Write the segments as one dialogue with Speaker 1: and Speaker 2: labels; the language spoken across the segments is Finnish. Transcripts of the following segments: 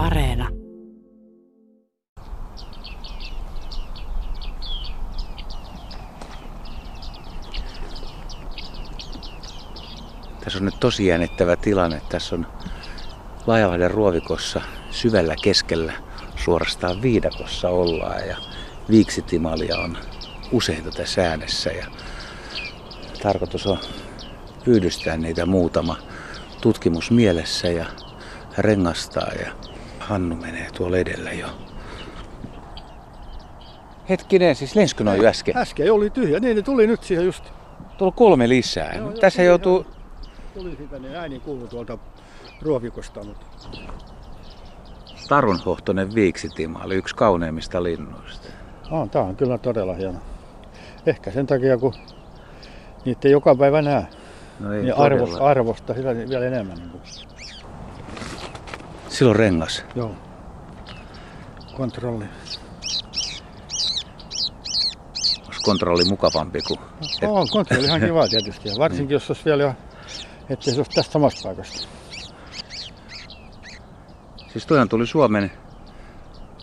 Speaker 1: Areena.
Speaker 2: Tässä on nyt tosi jännittävä tilanne. Tässä on Laajalahden ruovikossa syvällä keskellä suorastaan viidakossa ollaan ja viiksitimalia on useita tässä äänessä ja tarkoitus on pyydystää niitä muutama tutkimus mielessä ja rengastaa ja Hannu menee tuolla edellä jo. Hetkinen, siis lenskö noin äsken?
Speaker 3: Äsken oli tyhjä, niin ne tuli nyt siihen just.
Speaker 2: Tuolla kolme lisää.
Speaker 3: Joo, joo,
Speaker 2: Tässä
Speaker 3: tuli
Speaker 2: joutuu...
Speaker 3: Tuli siitä, niin ääni kuului tuolta ruovikosta, mutta
Speaker 2: Tarunhohtoinen viiksitima oli yksi kauneimmista linnuista.
Speaker 3: on, tää on kyllä todella hieno. Ehkä sen takia, kun niitä ei joka päivä näe,
Speaker 2: No ei
Speaker 3: niin arvosta, arvosta sitä vielä enemmän. Niin kuin.
Speaker 2: Silloin rengas.
Speaker 3: Joo. Kontrolli.
Speaker 2: Olisi kontrolli mukavampi kuin...
Speaker 3: No, on kontrolli ihan kiva tietysti. Ja varsinkin jos olisi vielä, ettei se olisi tästä samasta paikasta.
Speaker 2: Siis toihan tuli Suomen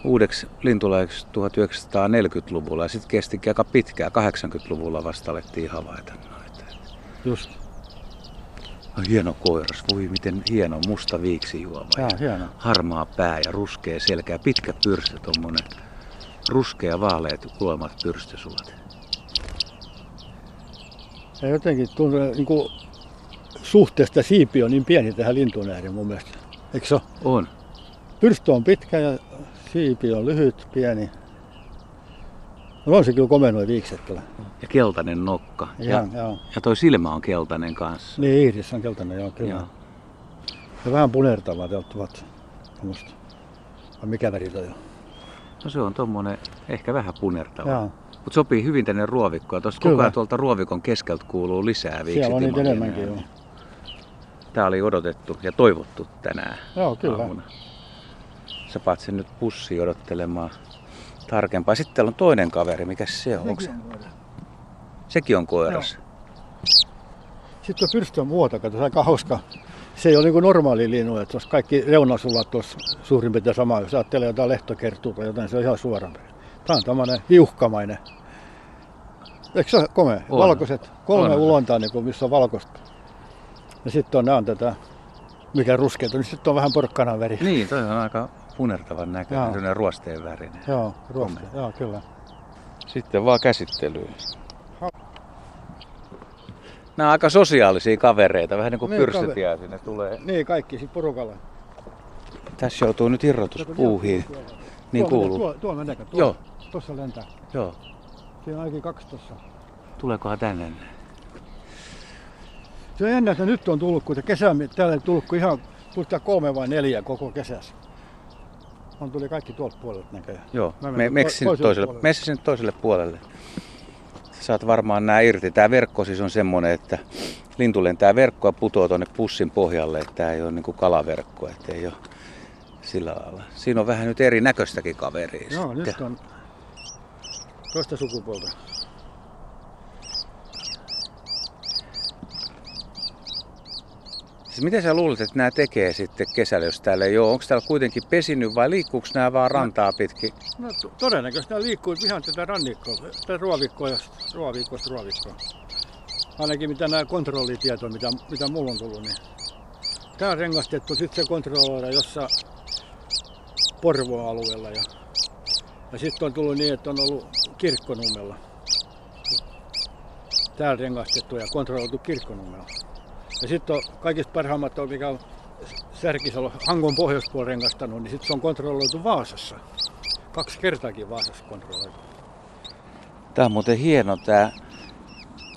Speaker 2: uudeksi lintulajiksi 1940-luvulla ja sitten kesti aika pitkään. 80-luvulla vasta alettiin havaita noita.
Speaker 3: Just.
Speaker 2: No, hieno koiras, voi miten hieno musta viiksijuova.
Speaker 3: Jaa,
Speaker 2: ja
Speaker 3: hieno.
Speaker 2: harmaa pää ja ruskea selkä, pitkä pyrstö, tommonen ruskea vaaleat kuolemat pyrstösulat.
Speaker 3: Ja jotenkin tuntuu, niin kuin suhteesta siipi on niin pieni tähän lintuun nähden mun mielestä. Eikö se?
Speaker 2: On.
Speaker 3: Pyrstö on pitkä ja siipi on lyhyt, pieni. No on se kyllä komea noin viikset kyllä.
Speaker 2: Ja keltainen nokka. Ja,
Speaker 3: Ihan, joo.
Speaker 2: ja toi silmä on keltainen kanssa.
Speaker 3: Niin, iiris on keltainen, joo, kyllä.
Speaker 2: Joo.
Speaker 3: Ja vähän punertavaa täältä ovat. Tuommoista. Vai mikä väri toi on?
Speaker 2: No se on tommonen ehkä vähän punertava.
Speaker 3: Joo.
Speaker 2: Mutta sopii hyvin tänne ruovikkoon. Tuosta koko ajan tuolta ruovikon keskeltä kuuluu lisää
Speaker 3: Siellä on niitä enemmänkin, joo.
Speaker 2: Tää oli odotettu ja toivottu tänään
Speaker 3: Joo, kyllä.
Speaker 2: aamuna. Sä paat sen nyt pussiin odottelemaan tarkempaa. Sitten täällä on toinen kaveri. Mikä se on? Onko se? Sekin on koiras.
Speaker 3: Sitten tuo pyrstön se on aika hauska. Se ei ole niin normaali linnu, että olisi kaikki reunasulat tuossa suurin piirtein sama. Jos ajattelee jotain lehtokertua tai jotain, se on ihan suora. Tämä on tämmöinen viuhkamainen. Eikö se ole komea?
Speaker 2: On.
Speaker 3: Valkoiset, kolme
Speaker 2: On.
Speaker 3: ulontaa, niin kuin, missä on valkoista. Ja sitten on, nämä on tätä, mikä ruskeita, niin sitten on vähän porkkanan väri.
Speaker 2: Niin, toi on aika punertavan näköinen, sellainen ruosteen värinen.
Speaker 3: Joo, ruoste.
Speaker 2: Komea.
Speaker 3: Joo, kyllä.
Speaker 2: Sitten vaan käsittelyyn. Nämä on aika sosiaalisia kavereita, vähän niin kuin
Speaker 3: Niin,
Speaker 2: pyrstötiäisiä ne tulee.
Speaker 3: Niin, kaikki sitten porukalla.
Speaker 2: Tässä joutuu nyt irrotuspuuhiin. Niin
Speaker 3: tuolla,
Speaker 2: kuuluu.
Speaker 3: Tuolla, tuolla menee, tuolla,
Speaker 2: Joo.
Speaker 3: Tuossa lentää.
Speaker 2: Joo.
Speaker 3: Siinä on ainakin kaksi tuossa.
Speaker 2: Tuleekohan tänne?
Speaker 3: Se on jännä, että nyt on tullut, kun kesä, täällä ei tullut kuin ihan, tää kolme vai neljä koko kesässä. On tuli kaikki tuolta puolelta näköjään.
Speaker 2: Joo,
Speaker 3: Mä
Speaker 2: me, me
Speaker 3: to-
Speaker 2: sinne
Speaker 3: toiselle puolelle.
Speaker 2: sinne toiselle puolelle. Sä saat varmaan nämä irti. Tämä verkko siis on semmoinen, että lintu lentää verkkoa putoaa tuonne pussin pohjalle, että tämä ei ole niinku kalaverkko, että ei ole sillä lailla. Siinä on vähän nyt eri näköistäkin kaveria.
Speaker 3: Joo,
Speaker 2: sitten.
Speaker 3: nyt on toista sukupuolta.
Speaker 2: Siis miten sä luulet, että nämä tekee sitten kesällä, jos täällä ei ole? Onko täällä kuitenkin pesinyt vai liikkuuko nämä vaan rantaa pitkin?
Speaker 3: No to- todennäköisesti nämä liikkuu ihan tätä rannikkoa, tätä ruovikkoa ja ruovikkoista ruovikkoa. Ainakin mitä nämä kontrollitietoja, mitä, mitä mulla on tullut, niin tämä on rengastettu, sitten se kontrolloidaan jossain Porvoon alueella. Ja, ja sitten on tullut niin, että on ollut kirkkonummella. Täällä rengastettu ja kontrolloitu kirkkonummella. Ja sitten on kaikista parhaimmat on, mikä on Särkisalo, Hangon pohjoispuolella rengastanut, niin sitten se on kontrolloitu Vaasassa. Kaksi kertaakin Vaasassa kontrolloitu.
Speaker 2: Tää on muuten hieno tää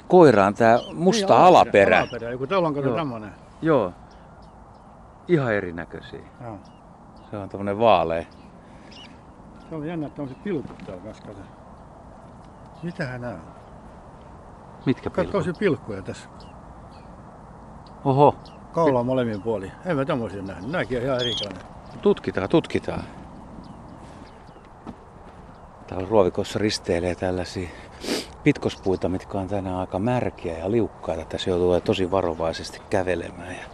Speaker 2: koiraan tää musta
Speaker 3: Niin,
Speaker 2: alaperä.
Speaker 3: alaperä. Joku täällä on kato
Speaker 2: Joo. Joo. Ihan erinäköisiä.
Speaker 3: Joo.
Speaker 2: Se on tämmönen vaalea.
Speaker 3: Se on jännä, että on se pilkut täällä kanssa. Kato. Mitähän nää on?
Speaker 2: Mitkä
Speaker 3: Katso
Speaker 2: pilkut?
Speaker 3: se pilkkuja tässä.
Speaker 2: Oho,
Speaker 3: Kaula on molemmin puolin. En mä tämmöisiä nähnyt. Nääkin on ihan erikoinen.
Speaker 2: tutkitaan, tutkitaan. Täällä ruovikossa risteilee tällaisia pitkospuita, mitkä on tänään aika märkiä ja liukkaita. Tässä joutuu tosi varovaisesti kävelemään. Ja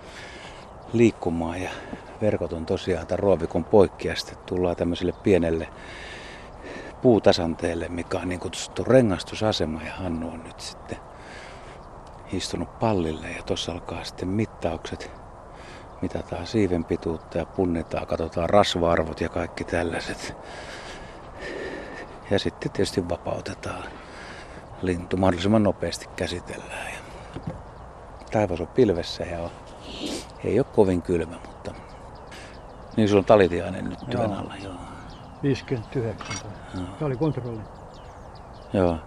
Speaker 2: liikkumaan ja verkot on tosiaan tämän ruovikon poikki ja sitten tullaan tämmöiselle pienelle puutasanteelle, mikä on niin kutsuttu rengastusasema ja Hannu on nyt sitten istunut pallille ja tuossa alkaa sitten mittaukset. Mitataan siiven pituutta ja punnitaan, katsotaan rasva-arvot ja kaikki tällaiset. Ja sitten tietysti vapautetaan lintu mahdollisimman nopeasti käsitellään. Ja taivas on pilvessä ja on, ei ole kovin kylmä, mutta niin sulla on talitiainen nyt työn alla. Joo.
Speaker 3: 59. Se oli kontrolli.
Speaker 2: Joo.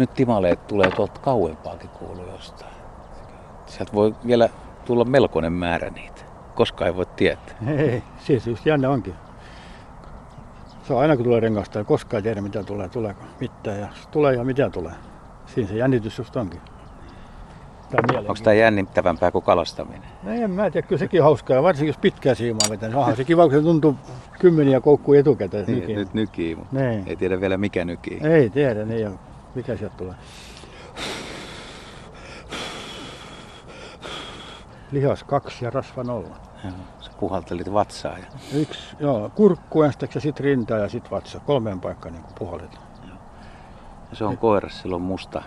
Speaker 2: Nyt timaleet tulee tuolta kauempaakin kuulu jostain. Sieltä voi vielä tulla melkoinen määrä niitä. Koska ei voi tietää.
Speaker 3: Ei, siis just jännä onkin. Se on aina kun tulee rengasta ja koskaan ei tiedä mitä tulee, tuleeko mitään ja tulee ja mitä tulee. Siinä se jännitys just onkin.
Speaker 2: Onko tämä jännittävämpää kuin kalastaminen?
Speaker 3: No en mä tiedä, kyllä sekin hauskaa, ja varsinkin jos pitkää siimaa vetää. Onhan se kiva, kun se tuntuu kymmeniä koukkuja etukäteen.
Speaker 2: Niin, nyt nykii, mutta niin. ei tiedä vielä mikä nykii.
Speaker 3: Ei tiedä, niin mikä sieltä tulee. Lihas kaksi ja rasva nolla.
Speaker 2: Joo, sä puhaltelit vatsaa. Ja...
Speaker 3: Yksi, joo, kurkku ensiksi ja sitten rinta ja sitten vatsa. Kolmeen paikkaan niin puhalletaan.
Speaker 2: Ja se on koiras, silloin musta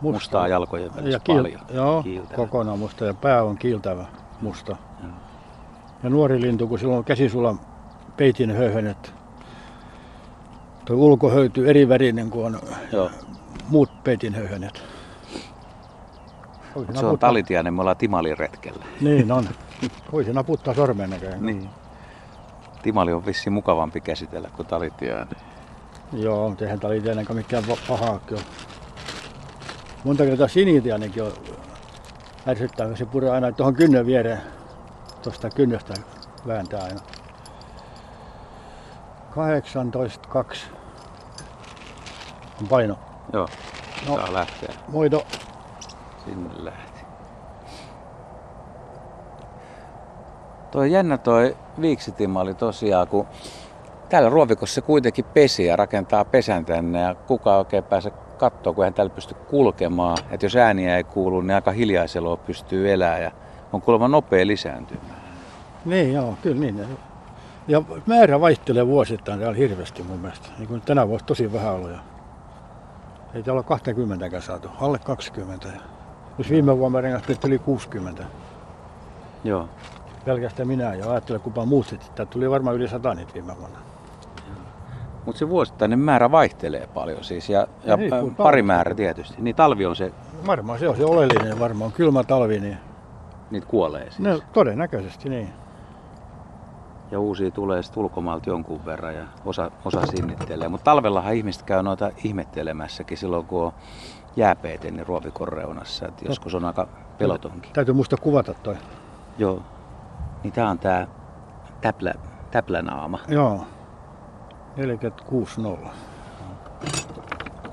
Speaker 2: musta. mustaa jalkojen välissä ja kiil- paljon.
Speaker 3: Joo, kiiltävä. kokonaan musta ja pää on kiiltävä musta. Joo. Ja nuori lintu, kun silloin on käsisulan peitin höyhenet, tuo ulkohöyty eri värinen kuin on Joo. muut peitin höyhenet.
Speaker 2: se on talitiainen, me ollaan Timalin retkellä.
Speaker 3: Niin on. Voisi naputtaa sormen näköjään.
Speaker 2: Niin. Timali on vissi mukavampi käsitellä kuin talitiainen.
Speaker 3: Joo, mutta eihän talitiainenkaan mikään pahaa ole. Monta kertaa sinitiainenkin on ärsyttävä. Se puree aina tuohon kynnen viereen. Tuosta kynnestä vääntää aina. 18.2 on paino.
Speaker 2: Joo, no, saa lähteä.
Speaker 3: Moito.
Speaker 2: Sinne lähti. Toi jännä toi viiksitimali tosiaan, kun täällä ruovikossa se kuitenkin pesi ja rakentaa pesän tänne ja kukaan oikein pääse katsoa, kun hän täällä pystyy kulkemaan. Että jos ääniä ei kuulu, niin aika hiljaisella pystyy elämään ja on kuulemma nopea lisääntymään.
Speaker 3: Niin joo, kyllä niin. Ja määrä vaihtelee vuosittain täällä hirveästi mun mielestä. Niin kuin tänä vuonna tosi vähän ollut. Ei täällä ole 20 saatu, alle 20. Jos viime vuonna rengastettiin yli 60.
Speaker 2: Joo.
Speaker 3: Pelkästään minä ja ajattelen, kupa muut sitten. tuli varmaan yli 100 niitä viime vuonna.
Speaker 2: Mutta se vuosittainen määrä vaihtelee paljon siis ja, ja niin, pari määrä tietysti. Niin talvi on se...
Speaker 3: Varmaan se on se oleellinen varmaan. Kylmä talvi, niin...
Speaker 2: Niitä kuolee siis.
Speaker 3: No, todennäköisesti niin.
Speaker 2: Ja uusia tulee sitten ulkomaalta jonkun verran ja osa, osa sinnittelee. Mutta talvellahan ihmiset käy noita ihmettelemässäkin silloin, kun on jääpeite niin ruovikon reunassa. Et joskus on aika pelotonkin.
Speaker 3: Täytyy muista kuvata toi.
Speaker 2: Joo. Niin tää on tää täplä, täplänaama.
Speaker 3: Joo. 46-0.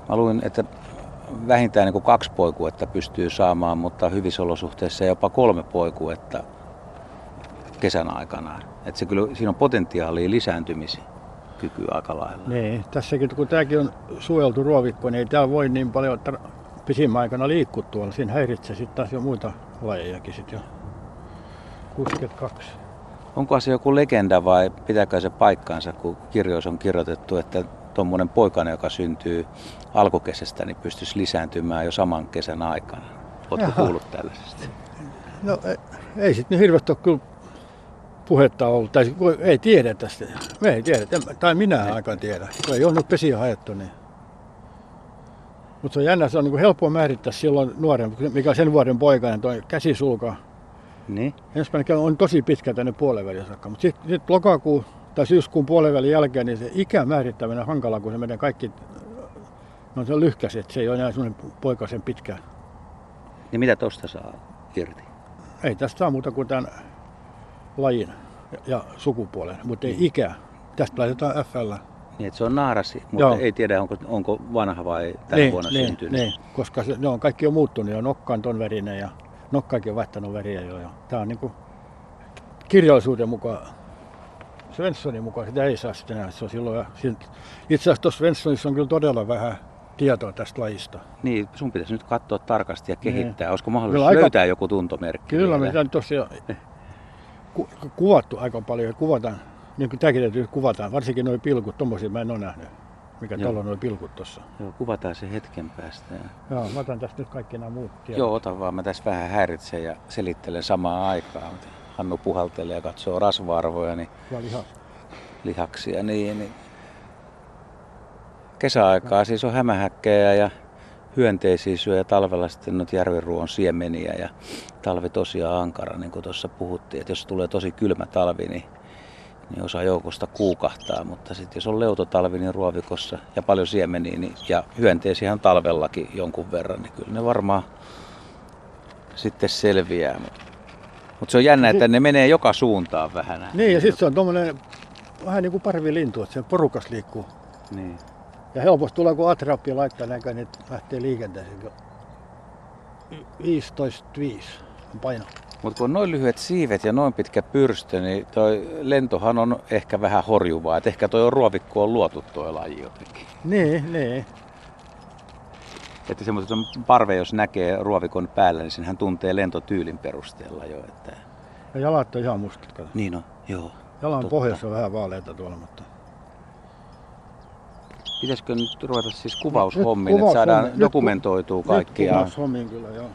Speaker 2: Mä luin, että vähintään niin kuin kaksi poikuetta pystyy saamaan, mutta hyvissä olosuhteissa jopa kolme poikuetta kesän aikana. Että se kyllä, siinä on potentiaalia lisääntymiskykyä aika lailla.
Speaker 3: Niin, tässäkin kun tämäkin on suojeltu ruovikko, niin ei täällä voi niin paljon että pisimmän aikana liikkua tuolla. Siinä häiritsee sitten taas jo muita lajejakin sitten jo. 62.
Speaker 2: Onko se joku legenda vai pitääkö se paikkaansa, kun kirjoissa on kirjoitettu, että tuommoinen poikainen, joka syntyy alkukesästä, niin pystyisi lisääntymään jo saman kesän aikana? Oletko kuullut tällaisesta?
Speaker 3: No ei, ei sitten hirveästi ole kyllä puhetta ollut. Tai ei tiedä tästä. Me ei tiedä. Tai minä en aika tiedä. Kun ei ole nyt pesiä haettu, niin mutta se on jännä, se on niin kuin helppo määrittää silloin nuoren, mikä on sen vuoden poikainen, tuo käsisulka,
Speaker 2: niin.
Speaker 3: Ensimmäinen on tosi pitkä tänne puolenvälin saakka, mutta sitten sit lokakuun tai syyskuun puolenvälin jälkeen niin se ikä määrittäminen on hankala, kun se menee kaikki, no se on lyhkäiset, se ei ole enää semmoinen poikasen pitkä.
Speaker 2: Niin mitä tosta saa irti?
Speaker 3: Ei tästä saa muuta kuin tämän lajin ja, ja sukupuolen, mutta ei niin. ikä. Tästä laitetaan FL.
Speaker 2: Niin, että se on naarasi, mutta Joo. ei tiedä, onko, onko vanha vai tänä niin, vuonna
Speaker 3: niin,
Speaker 2: syntynyt.
Speaker 3: Niin, koska se, ne on, kaikki on muuttunut ja nokka on ton värinen ja nokkaakin on vaihtanut väriä jo. Ja tämä on niin kuin kirjallisuuden mukaan, Svenssonin mukaan sitä ei saa sitten enää. Se on silloin, itse asiassa tuossa Svenssonissa on kyllä todella vähän tietoa tästä lajista.
Speaker 2: Niin, sun pitäisi nyt katsoa tarkasti ja kehittää.
Speaker 3: Niin.
Speaker 2: Olisiko mahdollisuus
Speaker 3: Kyllä aika-
Speaker 2: löytää joku tuntomerkki?
Speaker 3: Kyllä me
Speaker 2: vielä?
Speaker 3: tämän tosiaan ku, kuvattu aika paljon ja kuvataan, niin kuin tämäkin täytyy kuvataan, varsinkin nuo pilkut, tommosia mä en ole nähnyt. Mikä
Speaker 2: Joo.
Speaker 3: on nuo pilkut tuossa.
Speaker 2: Joo, kuvataan se hetken päästä. Ja...
Speaker 3: Joo, mä otan tästä nyt kaikki nämä muut tiedot.
Speaker 2: Joo, ota vaan. Mä tässä vähän häiritsen ja selittelen samaan aikaan. Hannu puhaltelee ja katsoo rasva-arvoja, niin
Speaker 3: ihan
Speaker 2: lihaksia. Niin, niin. Kesäaikaa siis on hämähäkkejä ja hyönteisiä syö ja talvella sitten noita järviruon siemeniä ja talvi tosiaan ankara, niin kuin tuossa puhuttiin, että jos tulee tosi kylmä talvi, niin, niin osa joukosta kuukahtaa, mutta sitten jos on leutotalvi, niin ruovikossa ja paljon siemeniä niin, ja hyönteisiä on talvellakin jonkun verran, niin kyllä ne varmaan sitten selviää. Mutta mut se on jännä, että ne menee joka suuntaan vähän.
Speaker 3: Niin, ja sitten se on tuommoinen vähän niin kuin parvilintu, että se porukas liikkuu.
Speaker 2: Niin.
Speaker 3: Ja helposti tulee, kun atrappi laittaa näkään, niin lähtee liikenteeseen. 15-5 on paino.
Speaker 2: Mutta kun on noin lyhyet siivet ja noin pitkä pyrstö, niin toi lentohan on ehkä vähän horjuvaa. Et ehkä toi on ruovikko on luotu toi laji jotenkin.
Speaker 3: Niin, niin.
Speaker 2: Että semmoisen parve, jos näkee ruovikon päällä, niin senhän tuntee lentotyylin perusteella jo. Että...
Speaker 3: Ja jalat on ihan mustat. kato.
Speaker 2: Niin on, joo.
Speaker 3: Jalan
Speaker 2: Totta.
Speaker 3: pohjassa on vähän vaaleita tuolla, mutta...
Speaker 2: Pitäisikö nyt ruveta siis kuvaushommiin,
Speaker 3: Nyt
Speaker 2: että saadaan
Speaker 3: kuvaushommiin. Nyt
Speaker 2: dokumentoitua kaikki.
Speaker 3: Nyt
Speaker 2: Ja...
Speaker 3: kuvaushommiin kyllä, joo.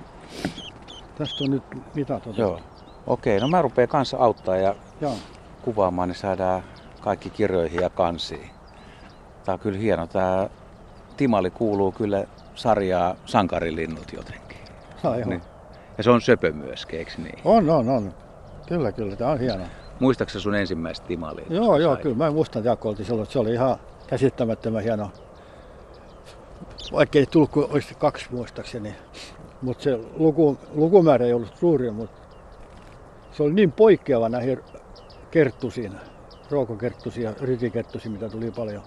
Speaker 3: Tästä on nyt mitat otettu.
Speaker 2: Joo. Okei, no mä rupean kanssa auttaa ja
Speaker 3: Joo.
Speaker 2: kuvaamaan, niin saadaan kaikki kirjoihin ja kansiin. Tää on kyllä hieno. Tää Timali kuuluu kyllä sarjaa sankarilinnut jotenkin.
Speaker 3: Saa ihan.
Speaker 2: Niin. Ja se on söpö myöskin, eikö niin?
Speaker 3: On, on, on. Kyllä, kyllä. Tämä on hieno.
Speaker 2: Muistaaksä sun ensimmäistä Timalia?
Speaker 3: Joo, joo,
Speaker 2: Sai?
Speaker 3: kyllä. Mä muistan, että Jaakko oltiin silloin, että se oli ihan käsittämättömän hieno. Vaikka ei tullut kuin olisi kaksi muistaakseni. Mutta se luku, lukumäärä ei ollut suuri, mutta se oli niin poikkeava näihin kerttusiin, ruokokerttusiin ja rytikerttusiin, mitä tuli paljon.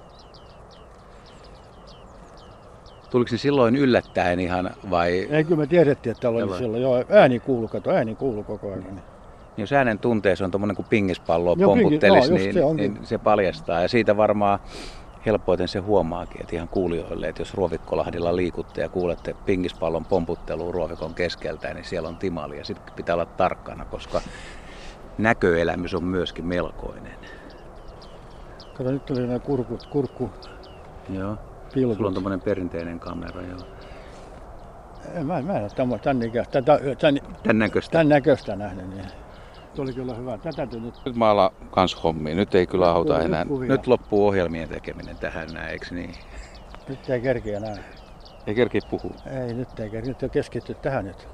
Speaker 2: Tuliko se silloin yllättäen ihan vai
Speaker 3: Ei kyllä me tiedettiin, että täällä oli
Speaker 2: Joo.
Speaker 3: silloin. Joo, ääni kuulu, kato, ääni kuulu koko ajan. Niin.
Speaker 2: jos äänen tuntee, se on tuommoinen kuin pingispalloa
Speaker 3: just se
Speaker 2: niin,
Speaker 3: onkin.
Speaker 2: niin, se paljastaa. Ja siitä varmaan helpoiten se huomaakin, että ihan kuulijoille, että jos Ruovikkolahdilla liikutte ja kuulette pingispallon pomputtelua Ruovikon keskeltä, niin siellä on Timali. Ja sitten pitää olla tarkkana, koska näköelämys on myöskin melkoinen.
Speaker 3: Kato, nyt tuli nämä kurkut, kurkku,
Speaker 2: Joo.
Speaker 3: pilkut.
Speaker 2: Sulla on tuommoinen perinteinen kamera, joo.
Speaker 3: Mä, mä en ole tämän, tämän, tämän, tämän,
Speaker 2: näköistä.
Speaker 3: tämän näköistä nähnyt. Niin. Tuo oli kyllä hyvä. Tätä täytyy nyt
Speaker 2: Nyt mä alan kans hommia. Nyt ei kyllä
Speaker 3: Nyt
Speaker 2: auta
Speaker 3: kuvia,
Speaker 2: enää.
Speaker 3: nyt kuvia.
Speaker 2: Nyt loppuu ohjelmien tekeminen tähän näin, eikö niin?
Speaker 3: Nyt ei kerkeä enää.
Speaker 2: Ei kerki puhua.
Speaker 3: Ei, nyt ei kerkeä. Nyt on keskitty tähän nyt.